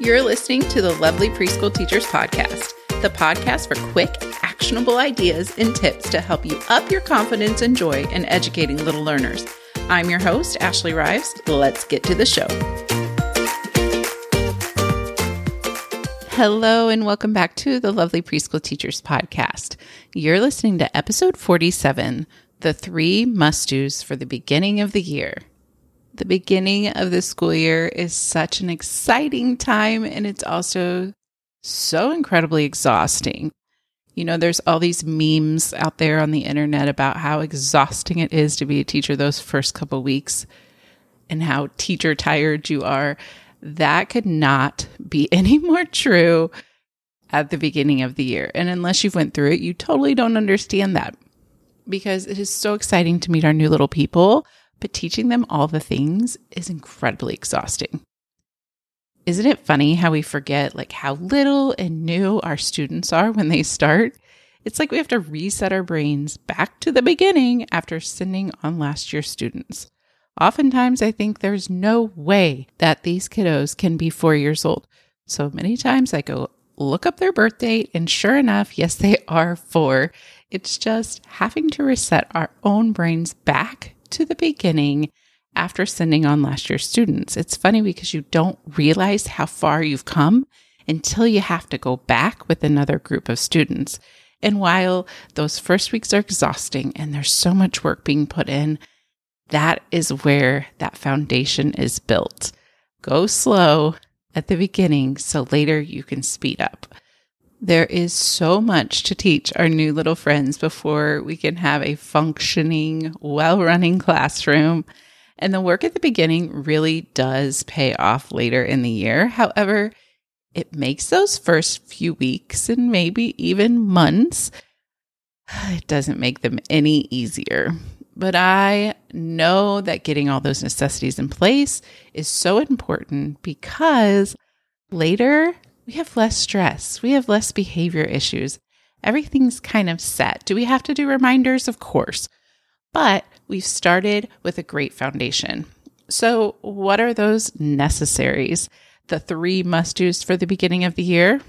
You're listening to the Lovely Preschool Teachers Podcast, the podcast for quick, actionable ideas and tips to help you up your confidence and joy in educating little learners. I'm your host, Ashley Rives. Let's get to the show. Hello, and welcome back to the Lovely Preschool Teachers Podcast. You're listening to episode 47 The Three Must Do's for the Beginning of the Year. The beginning of the school year is such an exciting time, and it's also so incredibly exhausting. You know, there's all these memes out there on the internet about how exhausting it is to be a teacher those first couple weeks and how teacher tired you are. That could not be any more true at the beginning of the year. And unless you've went through it, you totally don't understand that because it is so exciting to meet our new little people but teaching them all the things is incredibly exhausting. Isn't it funny how we forget like how little and new our students are when they start? It's like we have to reset our brains back to the beginning after sending on last year's students. Oftentimes, I think there's no way that these kiddos can be four years old. So many times I go look up their birth date, and sure enough, yes, they are four. It's just having to reset our own brains back to the beginning after sending on last year's students. It's funny because you don't realize how far you've come until you have to go back with another group of students. And while those first weeks are exhausting and there's so much work being put in, that is where that foundation is built. Go slow at the beginning so later you can speed up. There is so much to teach our new little friends before we can have a functioning, well running classroom. And the work at the beginning really does pay off later in the year. However, it makes those first few weeks and maybe even months, it doesn't make them any easier. But I know that getting all those necessities in place is so important because later we have less stress, we have less behavior issues. Everything's kind of set. Do we have to do reminders? Of course. But we've started with a great foundation. So, what are those necessaries? The three must do's for the beginning of the year?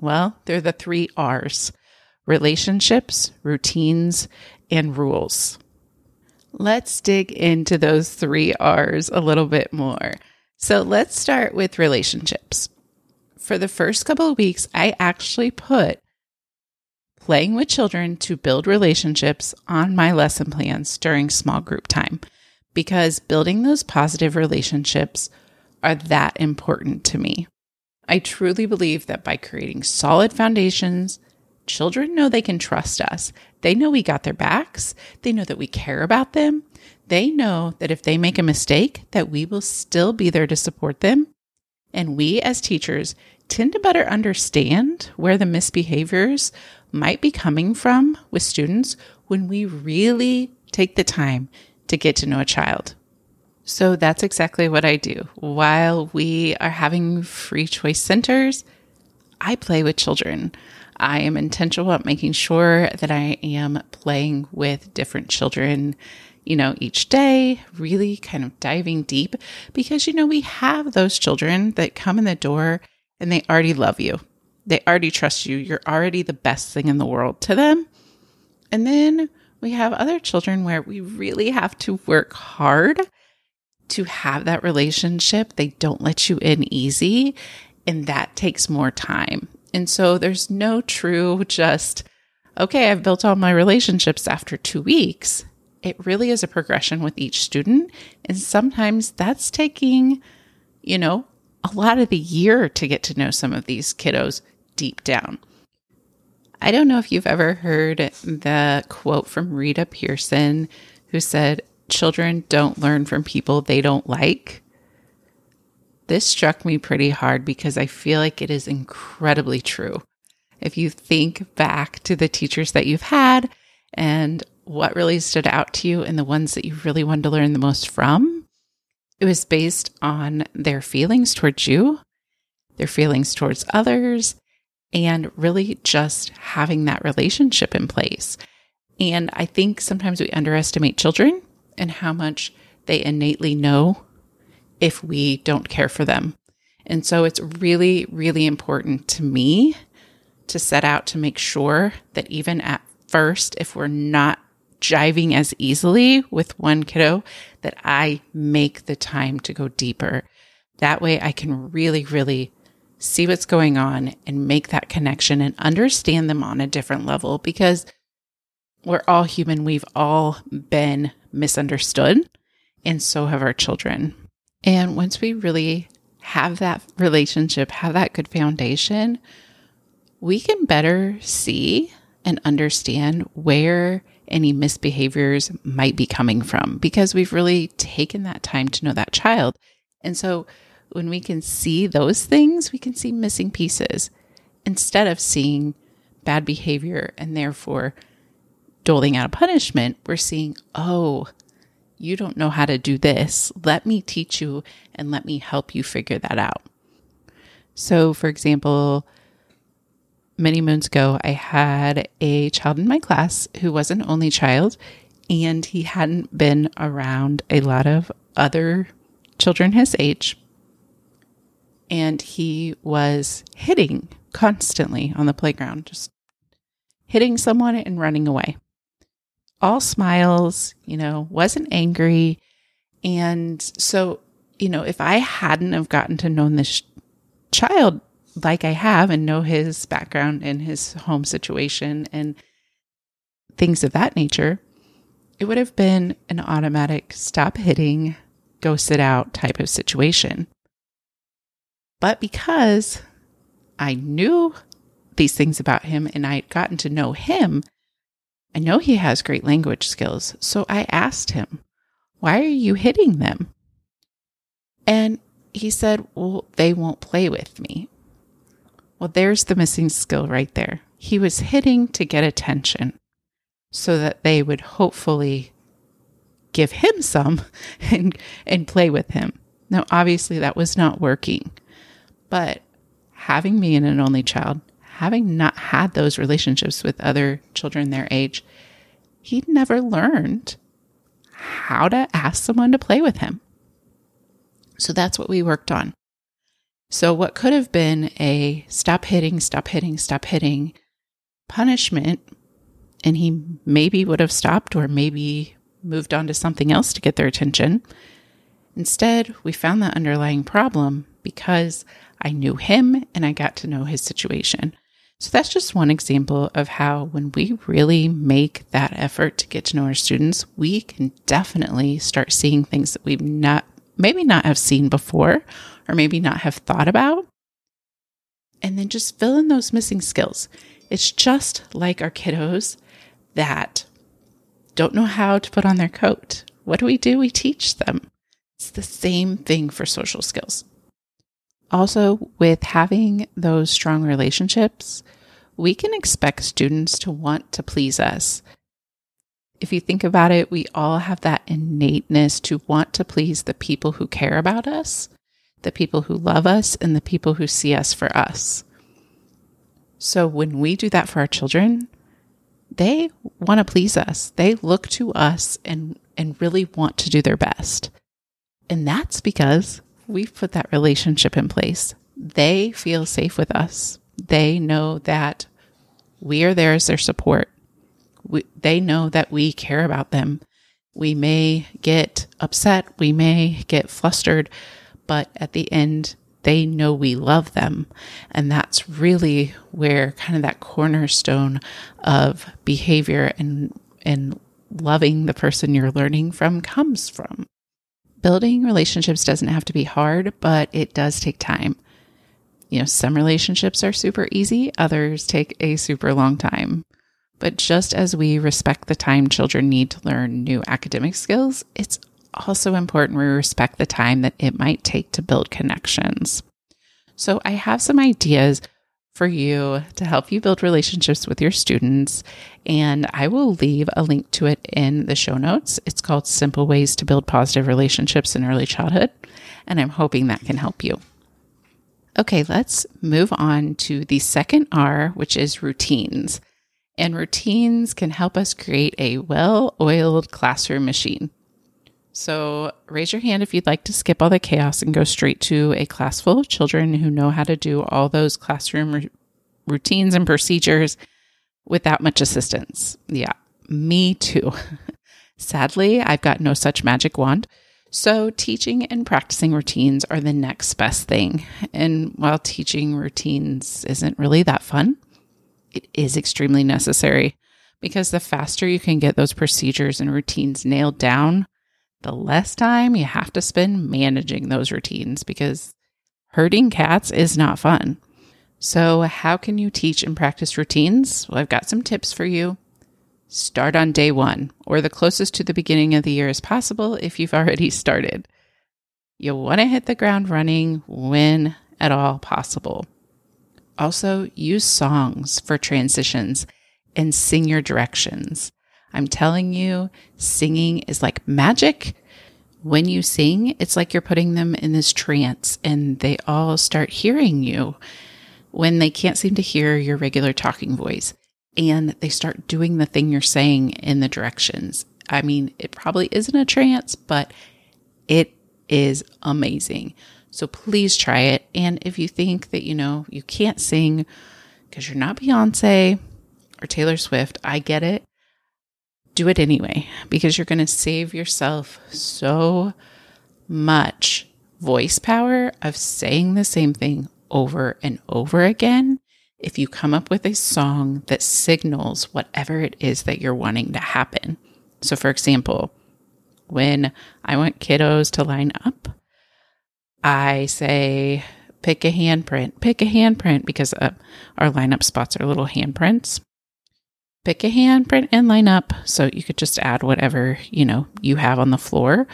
Well, they're the three R's relationships, routines, and rules. Let's dig into those three R's a little bit more. So, let's start with relationships for the first couple of weeks, I actually put playing with children to build relationships on my lesson plans during small group time because building those positive relationships are that important to me. I truly believe that by creating solid foundations, children know they can trust us. They know we got their backs. They know that we care about them. They know that if they make a mistake, that we will still be there to support them. And we as teachers tend to better understand where the misbehaviors might be coming from with students when we really take the time to get to know a child. So that's exactly what I do. While we are having free choice centers, I play with children. I am intentional about making sure that I am playing with different children, you know, each day, really kind of diving deep because, you know, we have those children that come in the door and they already love you. They already trust you. You're already the best thing in the world to them. And then we have other children where we really have to work hard to have that relationship. They don't let you in easy, and that takes more time. And so there's no true just, okay, I've built all my relationships after two weeks. It really is a progression with each student. And sometimes that's taking, you know, a lot of the year to get to know some of these kiddos deep down. I don't know if you've ever heard the quote from Rita Pierson, who said, Children don't learn from people they don't like. this struck me pretty hard because I feel like it is incredibly true. If you think back to the teachers that you've had and what really stood out to you and the ones that you really wanted to learn the most from, it was based on their feelings towards you, their feelings towards others, and really just having that relationship in place. And I think sometimes we underestimate children and how much they innately know if we don't care for them. And so it's really, really important to me to set out to make sure that even at first, if we're not jiving as easily with one kiddo, that I make the time to go deeper. That way I can really, really see what's going on and make that connection and understand them on a different level because we're all human. We've all been misunderstood, and so have our children. And once we really have that relationship, have that good foundation, we can better see and understand where any misbehaviors might be coming from because we've really taken that time to know that child. And so when we can see those things, we can see missing pieces instead of seeing bad behavior and therefore doling out a punishment. We're seeing, oh, you don't know how to do this. Let me teach you and let me help you figure that out. So, for example, many moons ago, I had a child in my class who was an only child, and he hadn't been around a lot of other children his age. And he was hitting constantly on the playground, just hitting someone and running away all smiles, you know, wasn't angry. And so, you know, if I hadn't have gotten to know this child like I have and know his background and his home situation and things of that nature, it would have been an automatic stop hitting, go sit out type of situation. But because I knew these things about him and I had gotten to know him, I know he has great language skills, so I asked him, Why are you hitting them? And he said, Well, they won't play with me. Well, there's the missing skill right there. He was hitting to get attention so that they would hopefully give him some and, and play with him. Now, obviously, that was not working, but having me and an only child, having not had those relationships with other children their age, he'd never learned how to ask someone to play with him. So that's what we worked on. So, what could have been a stop hitting, stop hitting, stop hitting punishment, and he maybe would have stopped or maybe moved on to something else to get their attention. Instead, we found that underlying problem because I knew him and I got to know his situation. So that's just one example of how when we really make that effort to get to know our students, we can definitely start seeing things that we've not maybe not have seen before or maybe not have thought about. And then just fill in those missing skills. It's just like our kiddos that don't know how to put on their coat. What do we do? We teach them. It's the same thing for social skills. Also, with having those strong relationships, we can expect students to want to please us. If you think about it, we all have that innateness to want to please the people who care about us, the people who love us, and the people who see us for us. So when we do that for our children, they want to please us. They look to us and, and really want to do their best. And that's because we've put that relationship in place. They feel safe with us. They know that we are there as their support. We, they know that we care about them. We may get upset, we may get flustered, but at the end, they know we love them. And that's really where kind of that cornerstone of behavior and, and loving the person you're learning from comes from. Building relationships doesn't have to be hard, but it does take time you know, some relationships are super easy, others take a super long time. But just as we respect the time children need to learn new academic skills, it's also important we respect the time that it might take to build connections. So, I have some ideas for you to help you build relationships with your students. And I will leave a link to it in the show notes. It's called Simple Ways to Build Positive Relationships in Early Childhood. And I'm hoping that can help you. Okay, let's move on to the second R, which is routines. And routines can help us create a well oiled classroom machine. So raise your hand if you'd like to skip all the chaos and go straight to a class full of children who know how to do all those classroom r- routines and procedures without much assistance. Yeah, me too. Sadly, I've got no such magic wand. So, teaching and practicing routines are the next best thing. And while teaching routines isn't really that fun, it is extremely necessary because the faster you can get those procedures and routines nailed down, the less time you have to spend managing those routines because herding cats is not fun. So, how can you teach and practice routines? Well, I've got some tips for you. Start on day one or the closest to the beginning of the year as possible if you've already started. You'll want to hit the ground running when at all possible. Also, use songs for transitions and sing your directions. I'm telling you, singing is like magic. When you sing, it's like you're putting them in this trance and they all start hearing you when they can't seem to hear your regular talking voice and they start doing the thing you're saying in the directions. I mean, it probably isn't a trance, but it is amazing. So please try it. And if you think that, you know, you can't sing because you're not Beyonce or Taylor Swift, I get it do it anyway because you're going to save yourself so much voice power of saying the same thing over and over again if you come up with a song that signals whatever it is that you're wanting to happen. So, for example, when I want kiddos to line up, I say, pick a handprint, pick a handprint because uh, our lineup spots are little handprints pick a handprint and line up. So you could just add whatever, you know, you have on the floor.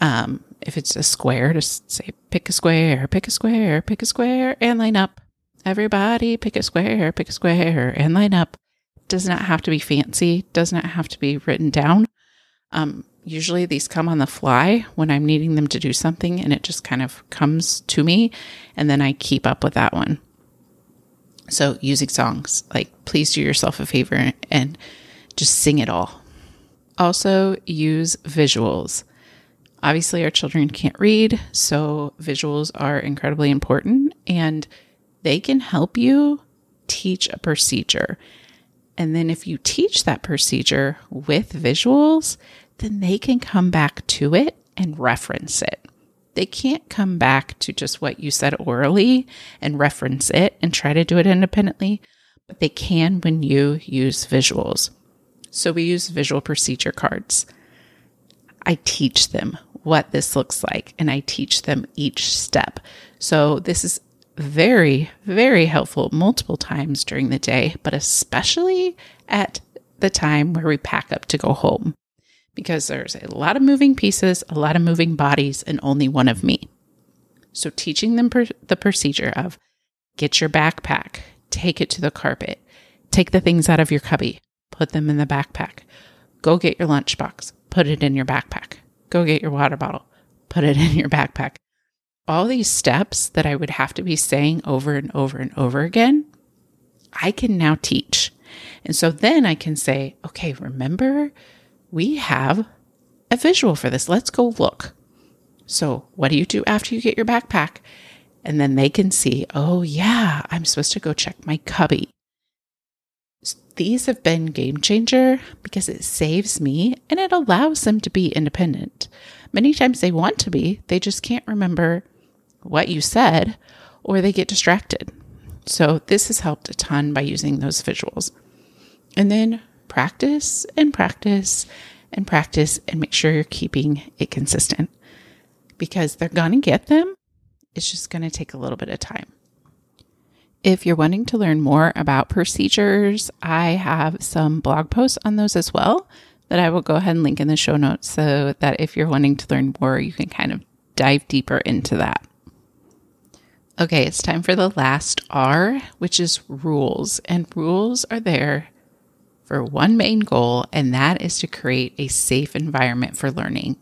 Um, if it's a square, just say pick a square, pick a square, pick a square, and line up. Everybody pick a square, pick a square, and line up. Does not have to be fancy, does not have to be written down. Um, usually these come on the fly when I'm needing them to do something and it just kind of comes to me and then I keep up with that one. So using songs, like please do yourself a favor and just sing it all. Also use visuals. Obviously, our children can't read, so visuals are incredibly important and they can help you teach a procedure. And then if you teach that procedure with visuals, then they can come back to it and reference it they can't come back to just what you said orally and reference it and try to do it independently, but they can when you use visuals. So we use visual procedure cards. I teach them what this looks like and I teach them each step. So this is very, very helpful multiple times during the day, but especially at the time where we pack up to go home because there's a lot of moving pieces, a lot of moving bodies, and only one of me. So, teaching them per- the procedure of get your backpack, take it to the carpet, take the things out of your cubby, put them in the backpack, go get your lunchbox, put it in your backpack, go get your water bottle, put it in your backpack. All these steps that I would have to be saying over and over and over again, I can now teach. And so then I can say, okay, remember we have a visual for this. Let's go look. So, what do you do after you get your backpack? And then they can see, oh, yeah, I'm supposed to go check my cubby. These have been game changer because it saves me and it allows them to be independent. Many times they want to be, they just can't remember what you said or they get distracted. So, this has helped a ton by using those visuals. And then practice and practice and practice and make sure you're keeping it consistent because they're going to get them. It's just going to take a little bit of time. If you're wanting to learn more about procedures, I have some blog posts on those as well. that I will go ahead and link in the show notes so that if you're wanting to learn more, you can kind of dive deeper into that. Okay, it's time for the last R, which is rules. And rules are there for one main goal, and that is to create a safe environment for learning.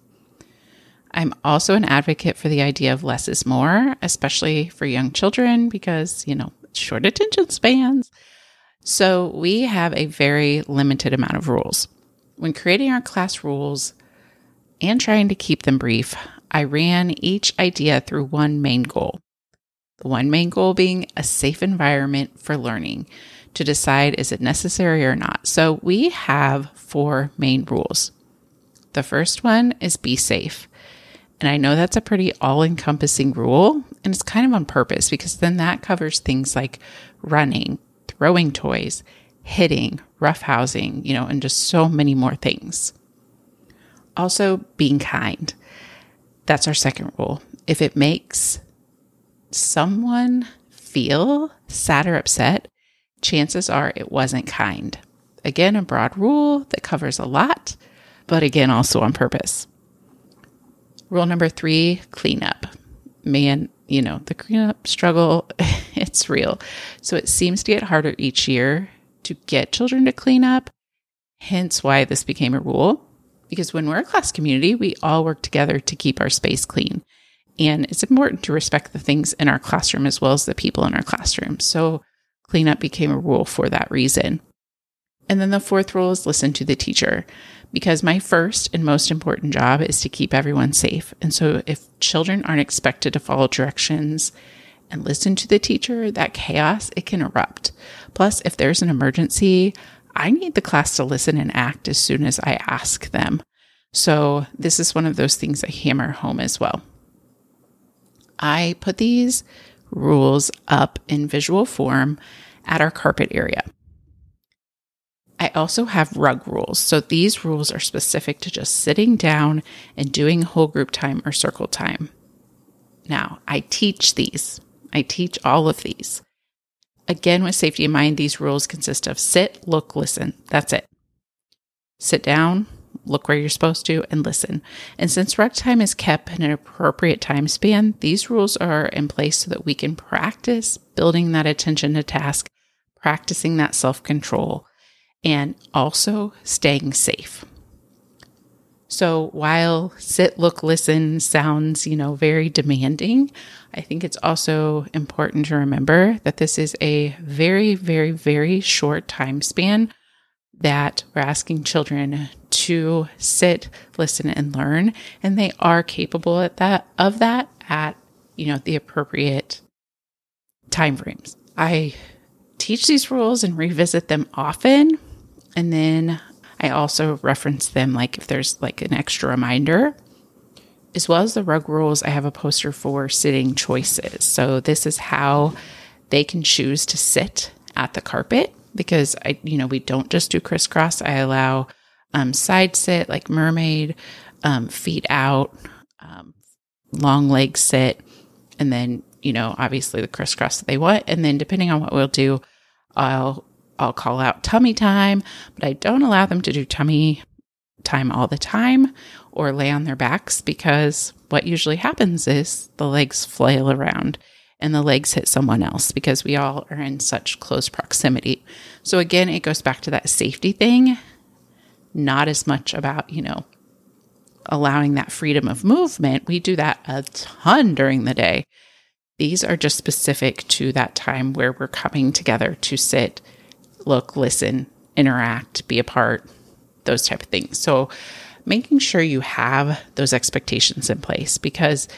I'm also an advocate for the idea of less is more, especially for young children, because, you know, short attention spans. So we have a very limited amount of rules. When creating our class rules and trying to keep them brief, I ran each idea through one main goal. The one main goal being a safe environment for learning to decide is it necessary or not. So we have four main rules. The first one is be safe. And I know that's a pretty all encompassing rule, and it's kind of on purpose because then that covers things like running, throwing toys, hitting, roughhousing, you know, and just so many more things. Also, being kind. That's our second rule. If it makes someone feel sad or upset, chances are it wasn't kind. Again, a broad rule that covers a lot, but again, also on purpose. Rule number three cleanup. Man, you know, the cleanup struggle, it's real. So it seems to get harder each year to get children to clean up, hence why this became a rule. Because when we're a class community, we all work together to keep our space clean. And it's important to respect the things in our classroom as well as the people in our classroom. So cleanup became a rule for that reason. And then the fourth rule is listen to the teacher because my first and most important job is to keep everyone safe. And so if children aren't expected to follow directions and listen to the teacher, that chaos, it can erupt. Plus, if there's an emergency, I need the class to listen and act as soon as I ask them. So this is one of those things I hammer home as well. I put these rules up in visual form at our carpet area. I also have rug rules. So these rules are specific to just sitting down and doing whole group time or circle time. Now, I teach these. I teach all of these. Again, with safety in mind, these rules consist of sit, look, listen. That's it. Sit down, look where you're supposed to, and listen. And since rec time is kept in an appropriate time span, these rules are in place so that we can practice building that attention to task, practicing that self control, and also staying safe. So while sit, look, listen sounds, you know, very demanding, I think it's also important to remember that this is a very, very, very short time span that we're asking children to sit, listen, and learn. And they are capable at that of that at, you know, the appropriate time frames. I teach these rules and revisit them often and then I also reference them like if there's like an extra reminder. As well as the rug rules, I have a poster for sitting choices. So this is how they can choose to sit at the carpet because I, you know, we don't just do crisscross. I allow um, side sit like mermaid, um, feet out, um, long leg sit, and then you know, obviously the crisscross that they want. And then depending on what we'll do, I'll I'll call out tummy time, but I don't allow them to do tummy time all the time or lay on their backs because what usually happens is the legs flail around and the legs hit someone else because we all are in such close proximity. So again, it goes back to that safety thing, not as much about, you know, allowing that freedom of movement. We do that a ton during the day. These are just specific to that time where we're coming together to sit look, listen, interact, be a part, those type of things. So making sure you have those expectations in place because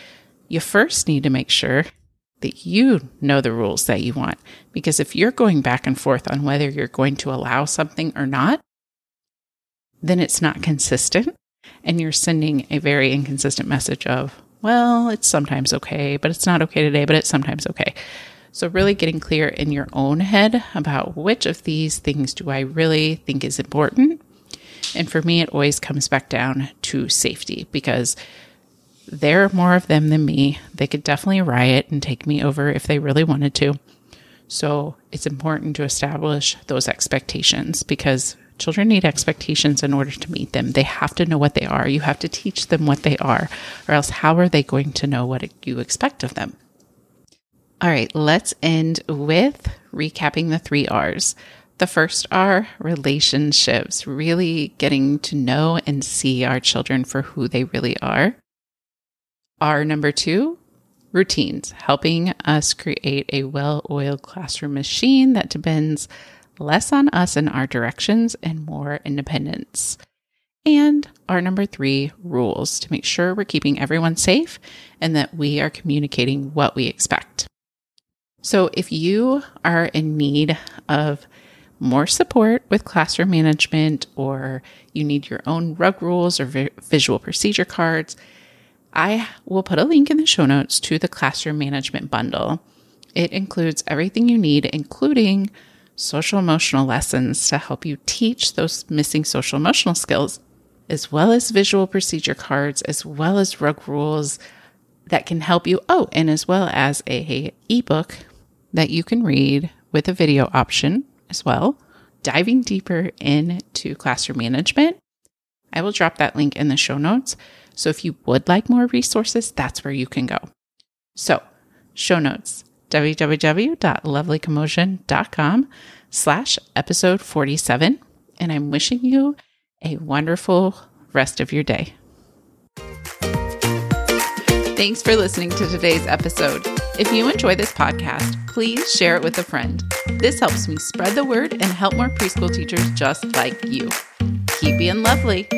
you first need to make sure that you know the rules that you want. Because if you're going back and forth on whether you're going to allow something or not, then it's not consistent and you're sending a very inconsistent message of, well, it's sometimes okay, but it's not okay today, but it's sometimes okay. So, really getting clear in your own head about which of these things do I really think is important. And for me, it always comes back down to safety because there are more of them than me. They could definitely riot and take me over if they really wanted to. So, it's important to establish those expectations because Children need expectations in order to meet them. They have to know what they are. You have to teach them what they are, or else how are they going to know what you expect of them? All right, let's end with recapping the three R's. The first R relationships, really getting to know and see our children for who they really are. R number two, routines, helping us create a well oiled classroom machine that depends less on us and our directions and more independence. And R number three, rules to make sure we're keeping everyone safe and that we are communicating what we expect. So if you are in need of more support with classroom management or you need your own rug rules or vi- visual procedure cards, I will put a link in the show notes to the classroom management bundle. It includes everything you need, including social emotional lessons to help you teach those missing social emotional skills, as well as visual procedure cards, as well as rug rules that can help you. Oh, and as well as a ebook that you can read with a video option as well, diving deeper into classroom management. I will drop that link in the show notes. So if you would like more resources, that's where you can go. So, show notes www.lovelycommotion.com slash episode 47. And I'm wishing you a wonderful rest of your day. Thanks for listening to today's episode. If you enjoy this podcast, please share it with a friend. This helps me spread the word and help more preschool teachers just like you. Keep being lovely.